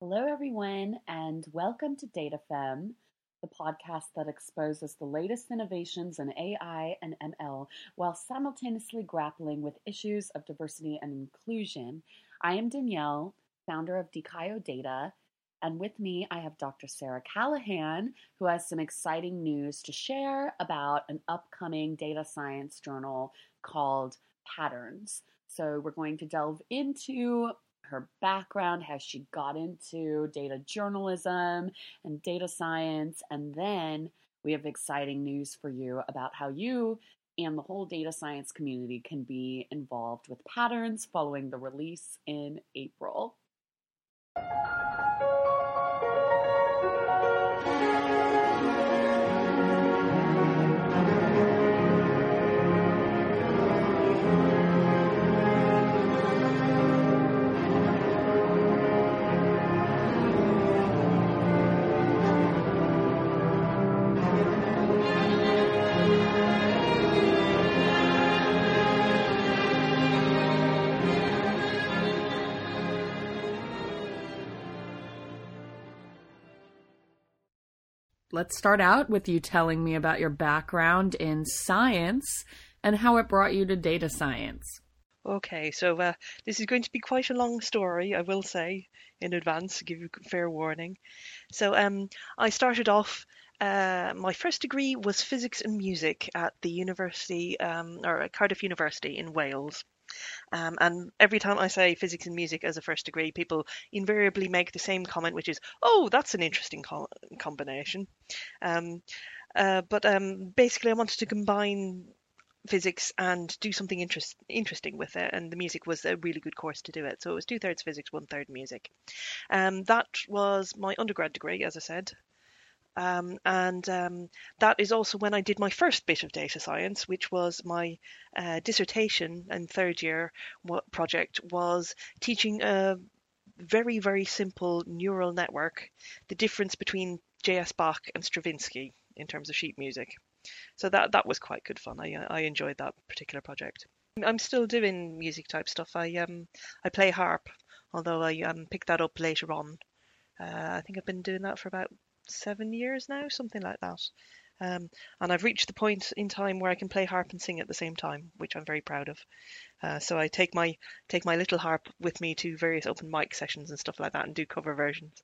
Hello, everyone, and welcome to DataFem, the podcast that exposes the latest innovations in AI and ML while simultaneously grappling with issues of diversity and inclusion. I am Danielle, founder of Dikayo Data, and with me I have Dr. Sarah Callaghan, who has some exciting news to share about an upcoming data science journal called Patterns. So, we're going to delve into her background, how she got into data journalism and data science. And then we have exciting news for you about how you and the whole data science community can be involved with patterns following the release in April. Let's start out with you telling me about your background in science and how it brought you to data science. Okay, so uh, this is going to be quite a long story, I will say in advance, give you fair warning. So um, I started off. Uh, my first degree was physics and music at the university, um, or at Cardiff University in Wales. Um, and every time I say physics and music as a first degree, people invariably make the same comment, which is, "Oh, that's an interesting co- combination." Um, uh, but um, basically, I wanted to combine physics and do something interest, interesting with it, and the music was a really good course to do it. So it was two thirds physics, one third music. Um, that was my undergrad degree, as I said. Um, and um, that is also when I did my first bit of data science, which was my uh, dissertation and third year project was teaching a very, very simple neural network, the difference between J.S. Bach and Stravinsky in terms of sheet music. So that that was quite good fun. I I enjoyed that particular project. I'm still doing music type stuff. I um I play harp, although I um picked that up later on. Uh, I think I've been doing that for about seven years now, something like that. Um, and I've reached the point in time where I can play harp and sing at the same time, which I'm very proud of. Uh, so I take my take my little harp with me to various open mic sessions and stuff like that, and do cover versions.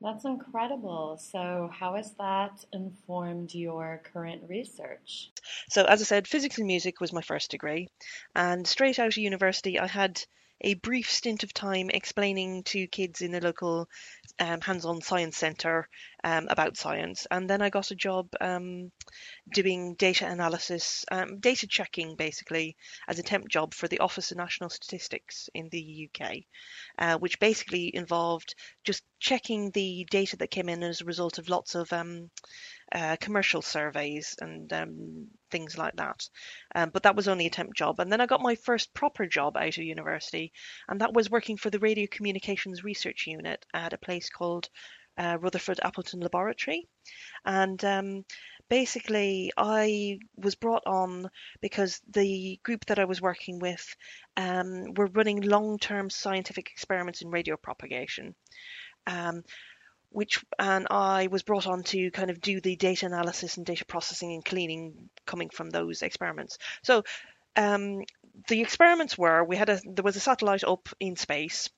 That's incredible. So, how has that informed your current research? So, as I said, physics and music was my first degree, and straight out of university, I had a brief stint of time explaining to kids in the local um, hands-on science centre um, about science, and then I got a job um, doing data analysis, um, data checking, basically as a temp job for the Office of National Statistics in the UK, uh, which basically involved just checking the data that came in as a result of lots of um, uh, commercial surveys and um, things like that. Um, but that was only a temp job. And then I got my first proper job out of university, and that was working for the Radio Communications Research Unit at a place called uh, Rutherford Appleton Laboratory. And um, basically, I was brought on because the group that I was working with um, were running long term scientific experiments in radio propagation. Um, which and I was brought on to kind of do the data analysis and data processing and cleaning coming from those experiments. So um, the experiments were we had a there was a satellite up in space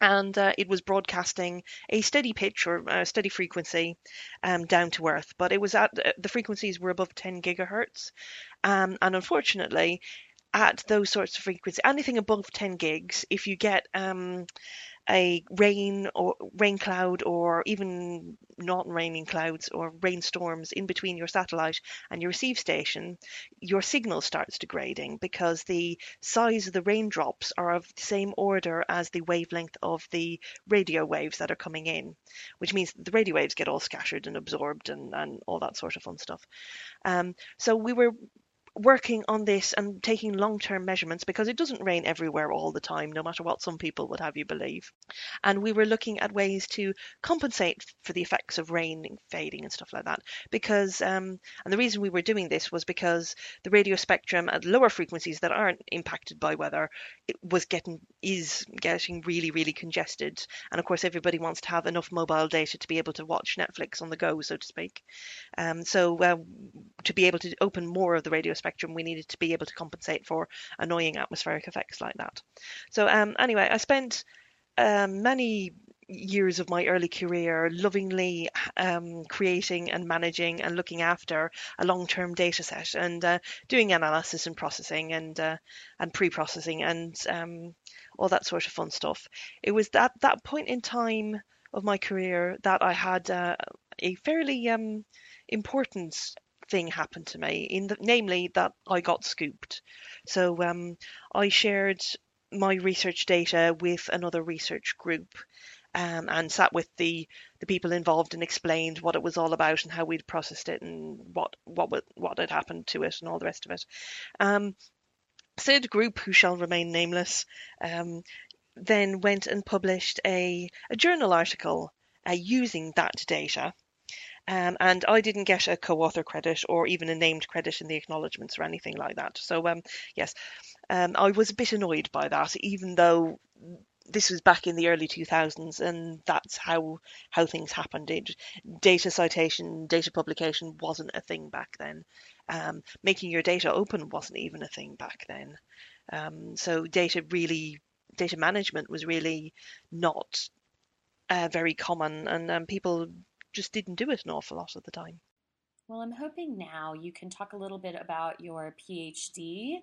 and uh, it was broadcasting a steady pitch or a steady frequency um, down to Earth, but it was at the frequencies were above 10 gigahertz, um, and unfortunately, at those sorts of frequencies, anything above 10 gigs, if you get um, a rain or rain cloud or even not raining clouds or rainstorms in between your satellite and your receive station, your signal starts degrading because the size of the raindrops are of the same order as the wavelength of the radio waves that are coming in, which means the radio waves get all scattered and absorbed and, and all that sort of fun stuff. Um, so we were working on this and taking long-term measurements because it doesn't rain everywhere all the time, no matter what some people would have you believe. And we were looking at ways to compensate for the effects of rain fading and stuff like that. Because, um, and the reason we were doing this was because the radio spectrum at lower frequencies that aren't impacted by weather was getting is getting really really congested. And of course, everybody wants to have enough mobile data to be able to watch Netflix on the go, so to speak. Um, so uh, to be able to open more of the radio spectrum, we needed to be able to compensate for annoying atmospheric effects like that. So um, anyway, I spent um, many years of my early career lovingly um, creating and managing and looking after a long-term data set and uh, doing analysis and processing and uh, and pre-processing and um, all that sort of fun stuff. It was that that point in time of my career that I had uh, a fairly um, important thing happened to me, in the, namely that I got scooped. So um, I shared my research data with another research group um, and sat with the the people involved and explained what it was all about and how we'd processed it and what what what had happened to it and all the rest of it. Um, said group, who shall remain nameless, um, then went and published a, a journal article uh, using that data um, and I didn't get a co-author credit or even a named credit in the acknowledgements or anything like that. So um, yes, um, I was a bit annoyed by that, even though this was back in the early 2000s, and that's how how things happened. It, data citation, data publication wasn't a thing back then. Um, making your data open wasn't even a thing back then. Um, so data really, data management was really not uh, very common, and um, people just didn't do it an awful lot of the time. Well, I'm hoping now you can talk a little bit about your PhD,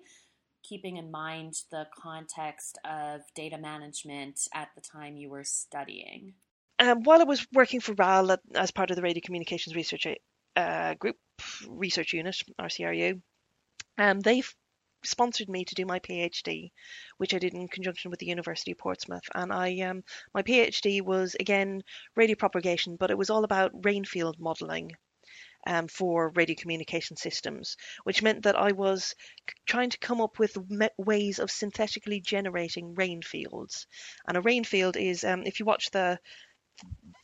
keeping in mind the context of data management at the time you were studying. Um, while I was working for RAL as part of the Radio Communications Research uh, Group Research Unit, RCRU, um, they sponsored me to do my PhD, which I did in conjunction with the University of Portsmouth. And I, um, my PhD was again radio propagation, but it was all about rainfield modelling. Um, for radio communication systems, which meant that I was trying to come up with ways of synthetically generating rain fields. And a rain field is, um, if you watch the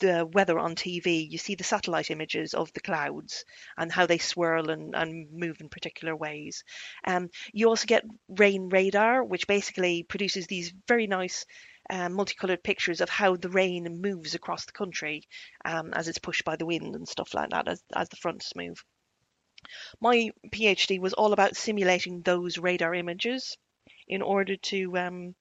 the weather on TV, you see the satellite images of the clouds and how they swirl and, and move in particular ways. Um, you also get rain radar, which basically produces these very nice um, multicolored pictures of how the rain moves across the country um, as it's pushed by the wind and stuff like that as, as the fronts move. My PhD was all about simulating those radar images in order to um,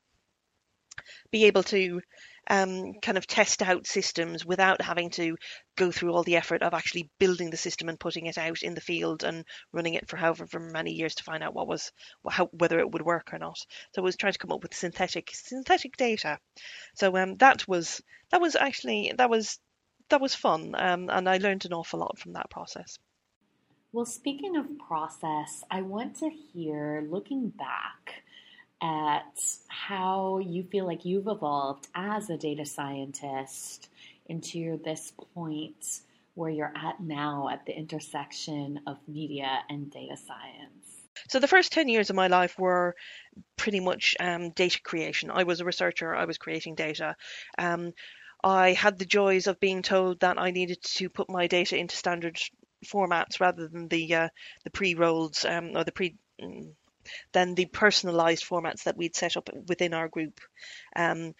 be able to um, kind of test out systems without having to go through all the effort of actually building the system and putting it out in the field and running it for however for many years to find out what was how, whether it would work or not. So I was trying to come up with synthetic synthetic data. So um, that was that was actually that was that was fun, um, and I learned an awful lot from that process. Well, speaking of process, I want to hear looking back at how you feel like you've evolved as a data scientist into this point where you're at now at the intersection of media and data science. So the first 10 years of my life were pretty much um, data creation. I was a researcher, I was creating data. Um, I had the joys of being told that I needed to put my data into standard formats rather than the uh, the pre-rolled um, or the pre mm, than the personalized formats that we'd set up within our group. Um,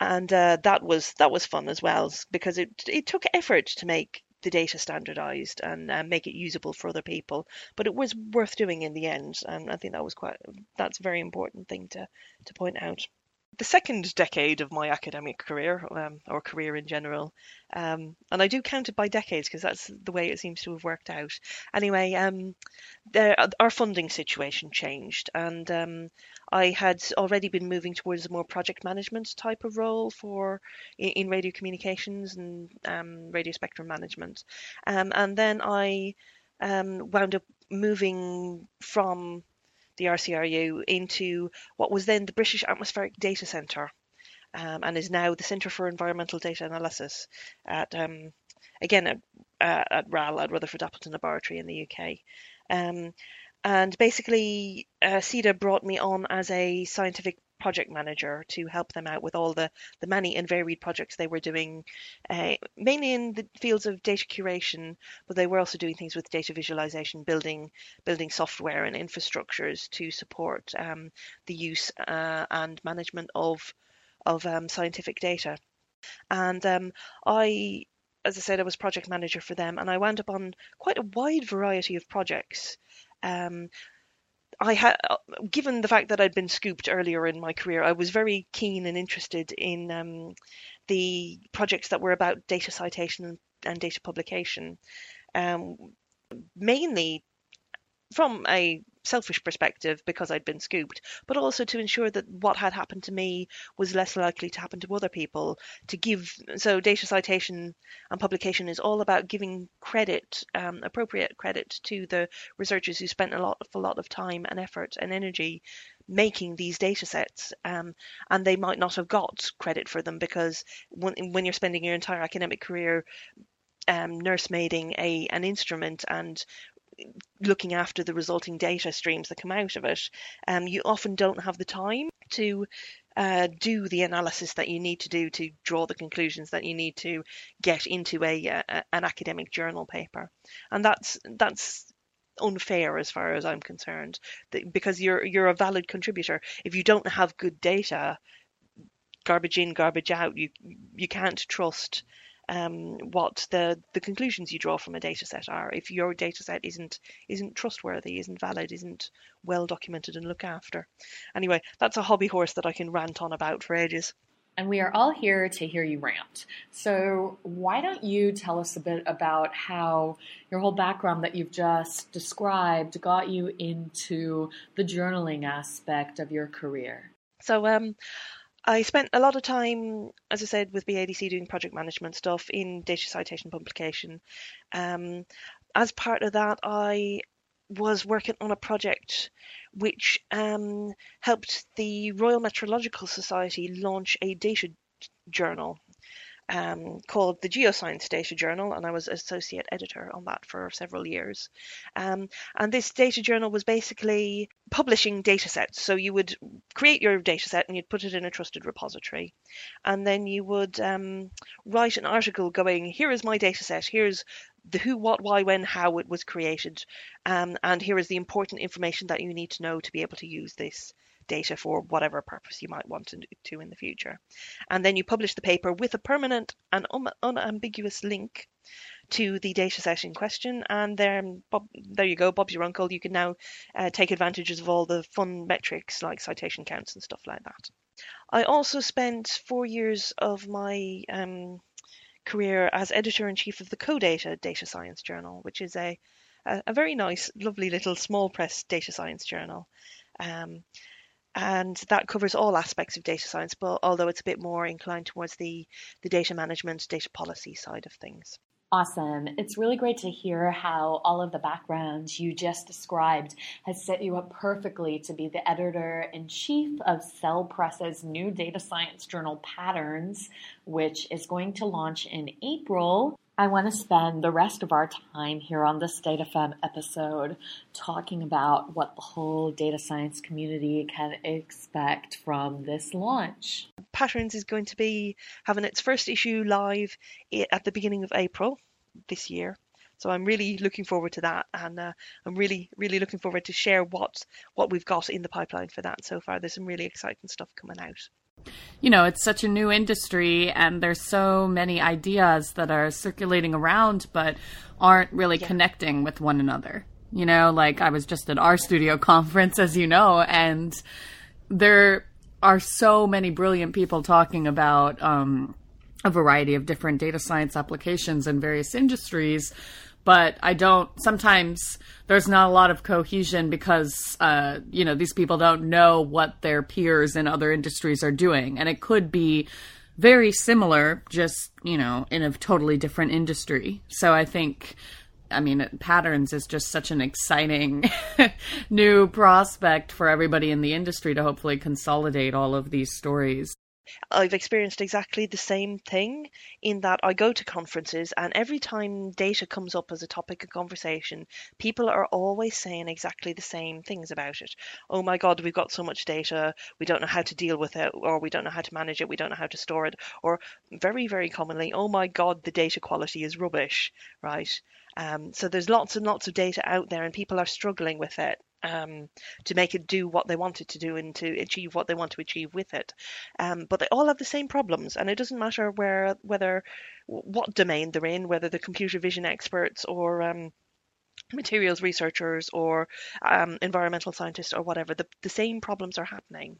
and uh, that was that was fun as well because it it took effort to make the data standardized and uh, make it usable for other people but it was worth doing in the end and i think that was quite that's a very important thing to to point out the second decade of my academic career, um, or career in general, um, and I do count it by decades because that's the way it seems to have worked out. Anyway, um, there, our funding situation changed, and um, I had already been moving towards a more project management type of role for in, in radio communications and um, radio spectrum management, um, and then I wound up moving from the RCRU into what was then the British Atmospheric Data Centre um, and is now the Centre for Environmental Data Analysis at, um, again, at, uh, at RAL, at Rutherford Appleton Laboratory in the UK. Um, and basically, uh, CEDA brought me on as a scientific project manager to help them out with all the, the many and varied projects they were doing, uh, mainly in the fields of data curation, but they were also doing things with data visualization, building building software and infrastructures to support um, the use uh, and management of of um, scientific data. And um, I as I said, I was project manager for them, and I wound up on quite a wide variety of projects. Um, I had, given the fact that I'd been scooped earlier in my career, I was very keen and interested in um, the projects that were about data citation and, data publication, um, mainly from a selfish perspective because I'd been scooped, but also to ensure that what had happened to me was less likely to happen to other people. To give so data citation and publication is all about giving credit, um, appropriate credit to the researchers who spent a lot, a lot of time and effort and energy making these data sets um, and they might not have got credit for them because when, when you're spending your entire academic career um, nursemaiding a an instrument and looking after the resulting data streams that come out of it, um, you often don't have the time to uh, do the analysis that you need to do to draw the conclusions that you need to get into a, a an academic journal paper, and that's that's unfair as far as I'm concerned because you're you're a valid contributor. If you don't have good data, garbage in, garbage out, you you can't trust um, what the the conclusions you draw from a data set are. If your data set isn't isn't trustworthy, isn't valid, isn't well documented and looked after. Anyway, that's a hobby horse that I can rant on about for ages. And we are all here to hear you rant. So, why don't you tell us a bit about how your whole background that you've just described got you into the journaling aspect of your career? So, um, I spent a lot of time, as I said, with BADC doing project management stuff in data citation publication. Um, as part of that, I was working on a project which um, helped the Royal Meteorological Society launch a data journal um, called the Geoscience Data Journal, and I was associate editor on that for several years. Um, and this data journal was basically publishing data sets. So you would create your data set and you'd put it in a trusted repository. And then you would um, write an article going, here is my data set, here's the who, what, why, when, how it was created, um, and here is the important information that you need to know to be able to use this data for whatever purpose you might want to in the future. And then you publish the paper with a permanent and un- unambiguous link to the data set in question. And then Bob, there you go, Bob's your uncle. You can now uh, take advantages of all the fun metrics like citation counts and stuff like that. I also spent four years of my um, career as editor in chief of the CODATA Data Science Journal, which is a, a, a very nice, lovely little small press data science journal. Um, and that covers all aspects of data science, but although it's a bit more inclined towards the, the data management, data policy side of things. Awesome. It's really great to hear how all of the backgrounds you just described has set you up perfectly to be the editor in chief of Cell Press's new data science journal Patterns, which is going to launch in April. I want to spend the rest of our time here on this DataFem episode talking about what the whole data science community can expect from this launch. Patterns is going to be having its first issue live at the beginning of April this year. So I'm really looking forward to that, and uh, I'm really, really looking forward to share what what we've got in the pipeline for that so far. There's some really exciting stuff coming out you know, it's such a new industry and there's so many ideas that are circulating around but aren't really yeah. connecting with one another. You know, like I was just at RStudio conference, as you know, and there are so many brilliant people talking about um, a variety of different data science applications in various industries but I don't. Sometimes there's not a lot of cohesion because uh, you know these people don't know what their peers in other industries are doing, and it could be very similar, just you know, in a totally different industry. So I think. I mean, patterns is just such an exciting new prospect for everybody in the industry to hopefully consolidate all of these stories. I've experienced exactly the same thing in that I go to conferences and every time data comes up as a topic of conversation, people are always saying exactly the same things about it. Oh my God, we've got so much data, we don't know how to deal with it, or we don't know how to manage it, we don't know how to store it, or very, very commonly, oh my God, the data quality is rubbish, right? Um, so there's lots and lots of data out there and people are struggling with it um, to make it do what they want it to do and to achieve what they want to achieve with it. Um, but they all have the same problems, and it doesn't matter where whether what domain they're in, whether they're computer vision experts or um, materials researchers or um, environmental scientists or whatever. The, the same problems are happening,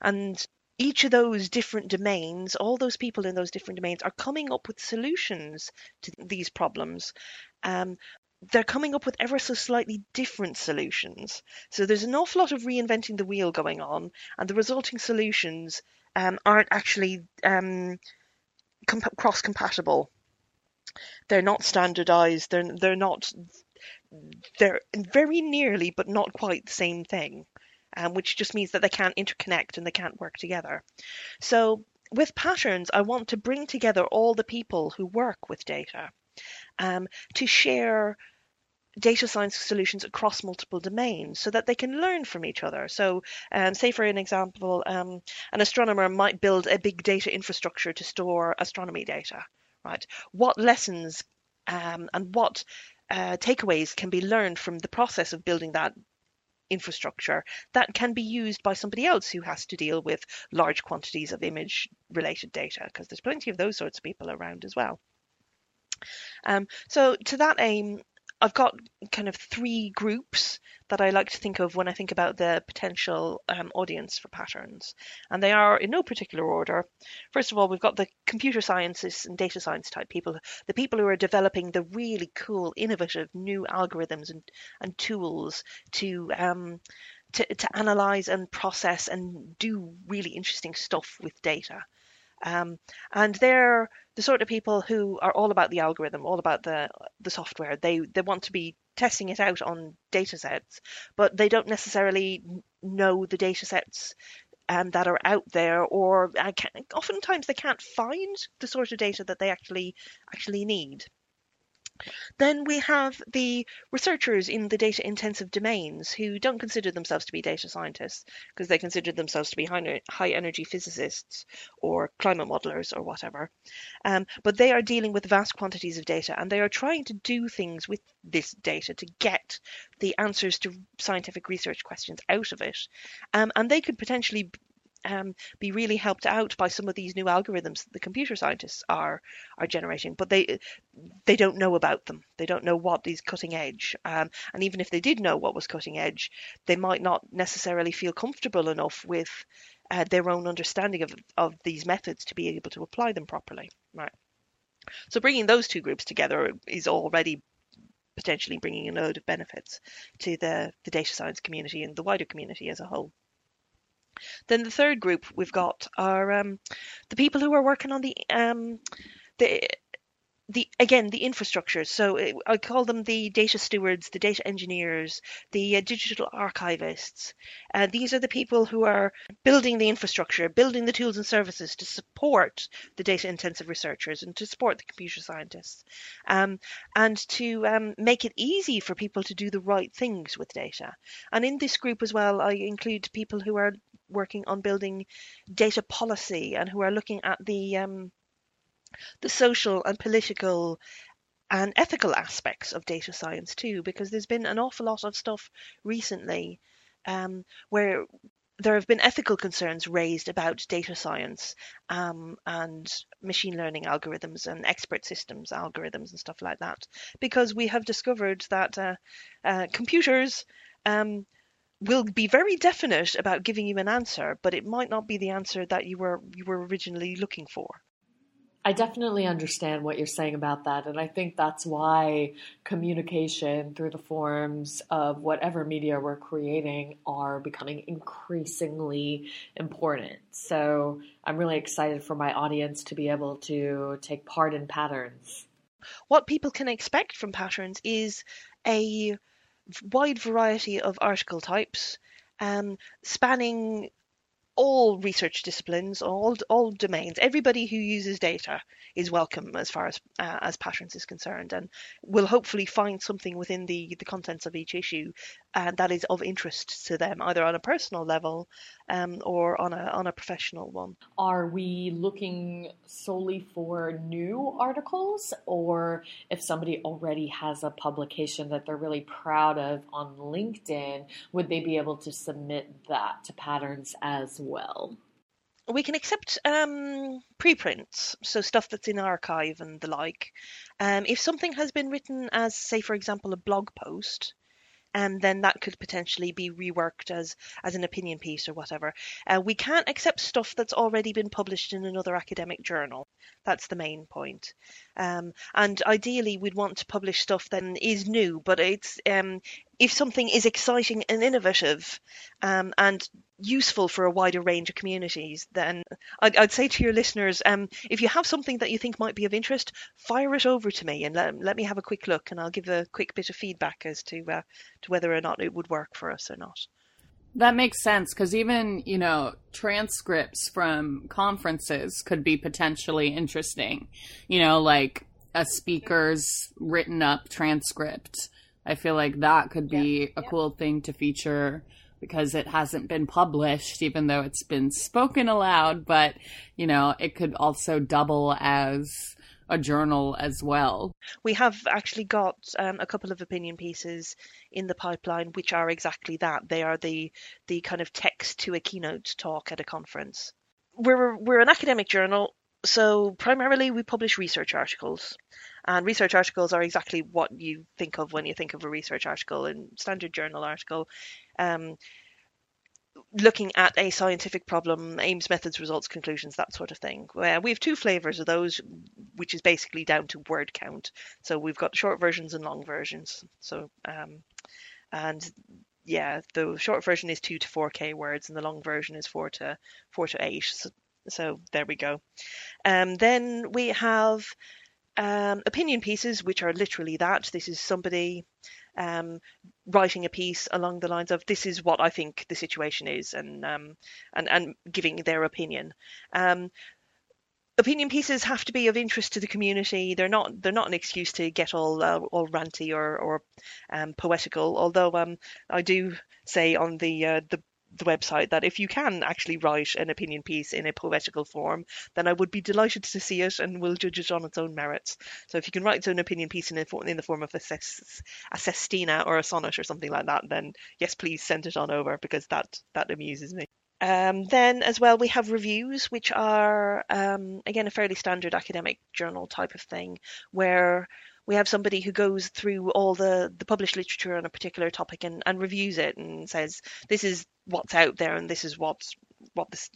and each of those different domains, all those people in those different domains are coming up with solutions to these problems. Um, they're coming up with ever so slightly different solutions. So there's an awful lot of reinventing the wheel going on, and the resulting solutions um, aren't actually um, comp- cross compatible. They're not standardized. They're they're not. They're very nearly, but not quite the same thing, um, which just means that they can't interconnect and they can't work together. So with patterns, I want to bring together all the people who work with data um, to share data science solutions across multiple domains so that they can learn from each other. So, um, say for an example, um, an astronomer might build a big data infrastructure to store astronomy data, right? What lessons um, and what uh, takeaways can be learned from the process of building that infrastructure that can be used by somebody else who has to deal with large quantities of image related data because there's plenty of those sorts of people around as well. Um, so to that aim, I've got kind of three groups that I like to think of when I think about the potential um, audience for patterns. And they are in no particular order. First of all, we've got the computer sciences and data science type people, the people who are developing the really cool, innovative new algorithms and, and tools to, um, to, to analyze and process and do really interesting stuff with data. Um, and they're the sort of people who are all about the algorithm, all about the the software. They they want to be testing it out on data sets, but they don't necessarily know the data sets um, that are out there, or uh, oftentimes they can't find the sort of data that they actually actually need. Then we have the researchers in the data intensive domains who don't consider themselves to be data scientists because they consider themselves to be high, high energy physicists or climate modelers or whatever. Um, but they are dealing with vast quantities of data and they are trying to do things with this data to get the answers to scientific research questions out of it. Um, and they could potentially um, be really helped out by some of these new algorithms that the computer scientists are are generating, but they they don't know about them. They don't know what is cutting edge, um, and even if they did know what was cutting edge, they might not necessarily feel comfortable enough with uh, their own understanding of of these methods to be able to apply them properly. Right. So bringing those two groups together is already potentially bringing a load of benefits to the, the data science community and the wider community as a whole. Then the third group we've got are um, the people who are working on the um, the the again the infrastructure. So uh, I call them the data stewards, the data engineers, the uh, digital archivists. Uh, these are the people who are building the infrastructure, building the tools and services to support the data intensive researchers and to support the computer scientists, um, and to um, make it easy for people to do the right things with data. And in this group as well, I include people who are working on building data policy and who are looking at the um, the social and political and ethical aspects of data science too, because there's been an awful lot of stuff recently um, where there have been ethical concerns raised about data science um, and machine learning algorithms and expert systems algorithms and stuff like that, because we have discovered that uh, uh, computers um, will be very definite about giving you an answer, but it might not be the answer that you were you were originally looking for. I definitely understand what you're saying about that. And I think that's why communication through the forms of whatever media we're creating are becoming increasingly important. So I'm really excited for my audience to be able to take part in patterns. What people can expect from patterns is a wide variety of article types, um, spanning all research disciplines, all all domains, everybody who uses data is welcome as far as uh, as Patterns is concerned, and will hopefully find something within the the contents of each issue uh, that is of interest to them, either on a personal level um, or on a on a professional one. Are we looking solely for new articles, or if somebody already has a publication that they're really proud of on LinkedIn, would they be able to submit that to Patterns as well? We can accept um, preprints, so stuff that's in arXiv and the like. Um, if something has been written as, say, for example, a blog post, and then that could potentially be reworked as as an opinion piece or whatever. Uh, we can't accept stuff that's already been published in another academic journal. That's the main point. Um, and ideally, we'd want to publish stuff that is new, but it's um, if something is exciting and innovative um, and useful for a wider range of communities, then I'd, I'd say to your listeners, um, if you have something that you think might be of interest, fire it over to me and let, let me have a quick look, and I'll give a quick bit of feedback as to uh, to whether or not it would work for us or not. That makes sense because even, you know, transcripts from conferences could be potentially interesting. You know, like a speaker's written up transcript. I feel like that could be yeah. a yeah. cool thing to feature because it hasn't been published, even though it's been spoken aloud. But, you know, it could also double as a journal as well. We have actually got um, a couple of opinion pieces in the pipeline which are exactly that. They are the the kind of text to a keynote talk at a conference. We're we're an academic journal, so primarily we publish research articles. And research articles are exactly what you think of when you think of a research article and standard journal article. Um, looking at a scientific problem, aims, methods, results, conclusions, that sort of thing. We have two flavors of those, which is basically down to word count. So we've got short versions and long versions. So, um, and yeah, the short version is two to four k words, and the long version is four to four to eight. So, so there we go. Um, then we have um, opinion pieces, which are literally that. This is somebody um, writing a piece along the lines of this is what I think the situation is and um, and and giving their opinion. Um, opinion pieces have to be of interest to the community. They're not they're not an excuse to get all uh, all ranty or or um, poetical. Although um, I do say on the uh, the the website that if you can actually write an opinion piece in a poetical form, then I would be delighted to see it and will judge it on its own merits. So if you can write its own opinion piece in, in the form of a, a sestina or a sonnet or something like that, then yes, please send it on over because that that amuses me. Um, then, as well, we have reviews, which are um, again a fairly standard academic journal type of thing, where we have somebody who goes through all the, the published literature on a particular topic and, and reviews it and says this is what's out there and this is what's what this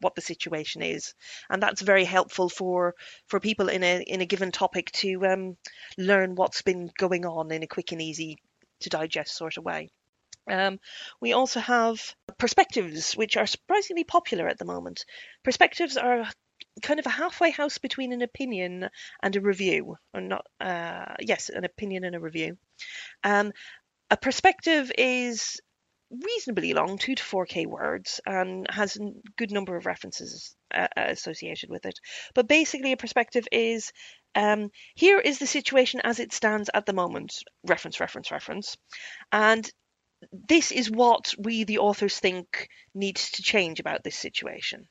what the situation is and that's very helpful for for people in a in a given topic to um, learn what's been going on in a quick and easy to digest sort of way um, we also have perspectives, which are surprisingly popular at the moment. Perspectives are kind of a halfway house between an opinion and a review, or not? Uh, yes, an opinion and a review. Um, a perspective is reasonably long, two to four k words, and has a good number of references uh, associated with it. But basically, a perspective is um, here is the situation as it stands at the moment. Reference, reference, reference, and this is what we, the authors, think needs to change about this situation.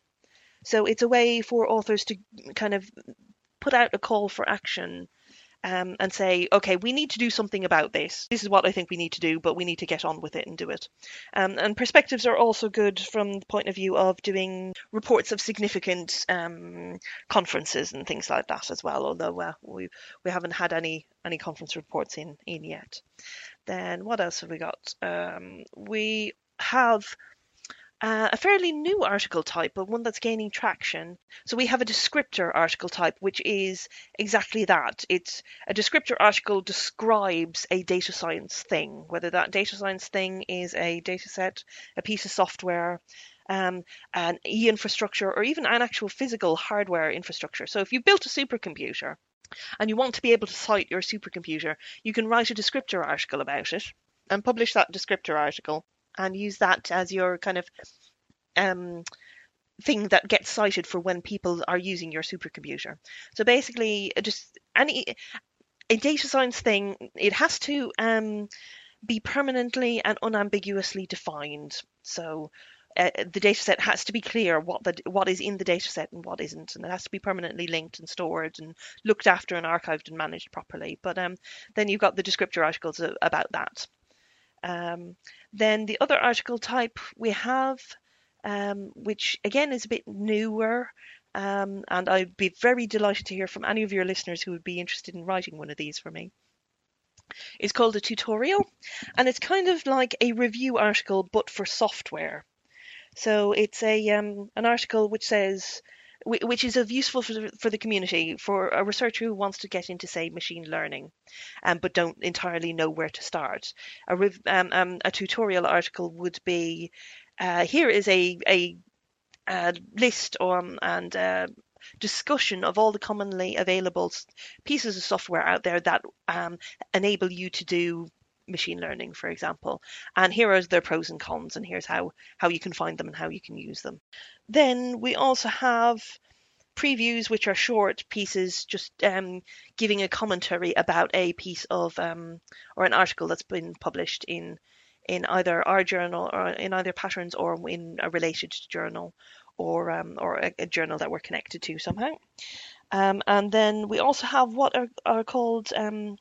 So it's a way for authors to kind of put out a call for action um, and say, okay, we need to do something about this. This is what I think we need to do, but we need to get on with it and do it. Um, and perspectives are also good from the point of view of doing reports of significant um, conferences and things like that as well. Although uh, we we haven't had any any conference reports in in yet. Then what else have we got? Um, we have uh, a fairly new article type, but one that's gaining traction. So we have a descriptor article type, which is exactly that. It's a descriptor article describes a data science thing, whether that data science thing is a data set, a piece of software, um, an e-infrastructure, or even an actual physical hardware infrastructure. So if you built a supercomputer and you want to be able to cite your supercomputer, you can write a descriptor article about it and publish that descriptor article and use that as your kind of um, thing that gets cited for when people are using your supercomputer. So basically, just any a data science thing, it has to um, be permanently and unambiguously defined. So uh, the data set has to be clear what the what is in the data set and what isn't, and it has to be permanently linked and stored and looked after and archived and managed properly. But um, then you've got the descriptor articles about that. Um, then the other article type we have, um, which again is a bit newer, um, and I'd be very delighted to hear from any of your listeners who would be interested in writing one of these for me. It's called a tutorial, and it's kind of like a review article but for software. So it's a um, an article which says which is of useful for, for the community for a researcher who wants to get into say machine learning um, but don't entirely know where to start. A, um, um, a tutorial article would be uh, here is a, a, a list on and uh, discussion of all the commonly available pieces of software out there that um, enable you to do machine learning, for example. And here are their pros and cons, and here's how, how you can find them and how you can use them. Then we also have previews, which are short pieces, just um, giving a commentary about a piece of um, or an article that's been published in in either our journal or in either patterns or in a related journal or um, or a, a, journal that we're connected to somehow. Um, and then we also have what are, are called um,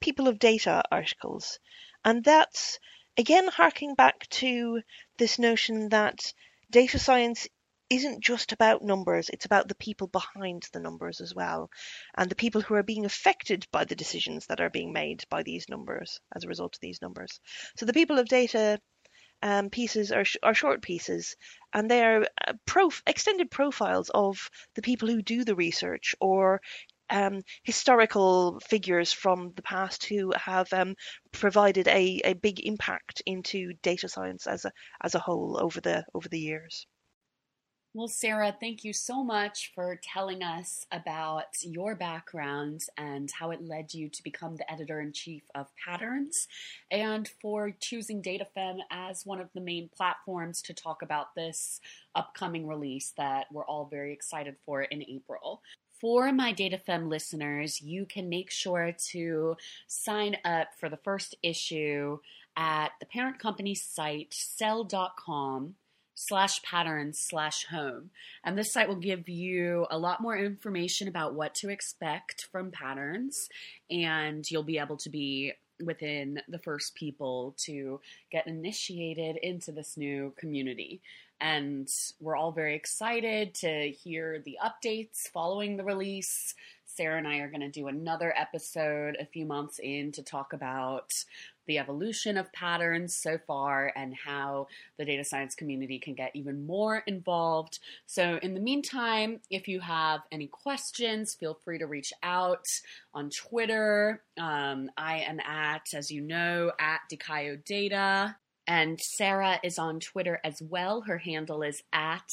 people of data articles. And that's, again, harking back to this notion that data science isn't just about numbers, it's about the people behind the numbers as well, and the people who are being affected by the decisions that are being made by these numbers as a result of these numbers. So the people of data um, pieces are, sh- are short pieces, and they are uh, prof- extended profiles of the people who do the research or um, historical figures from the past who have um, provided a, a big impact into data science as a as a whole over the over the years. Well, Sarah, thank you so much for telling us about your background and how it led you to become the editor in chief of Patterns, and for choosing DataFem as one of the main platforms to talk about this upcoming release that we're all very excited for in April for my DataFem listeners, you can make sure to sign up for the first issue at the parent company's site, cell.com slash patterns slash home. And this site will give you a lot more information about what to expect from patterns, and you'll be able to be within the first people to get initiated into this new community. And we're all very excited to hear the updates following the release. Sarah and I are going to do another episode a few months in to talk about the evolution of patterns so far and how the data science community can get even more involved. So, in the meantime, if you have any questions, feel free to reach out on Twitter. Um, I am at, as you know, at Dikayo Data. And Sarah is on Twitter as well. Her handle is at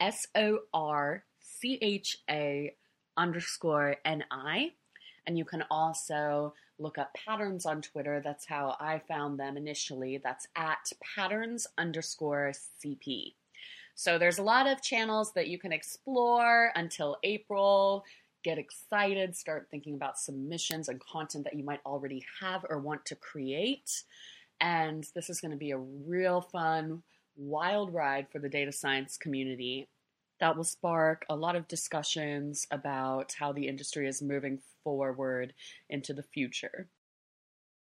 S O R C H A underscore N I. And you can also look up patterns on Twitter. That's how I found them initially. That's at patterns underscore CP. So there's a lot of channels that you can explore until April. Get excited, start thinking about submissions and content that you might already have or want to create. And this is going to be a real fun, wild ride for the data science community that will spark a lot of discussions about how the industry is moving forward into the future.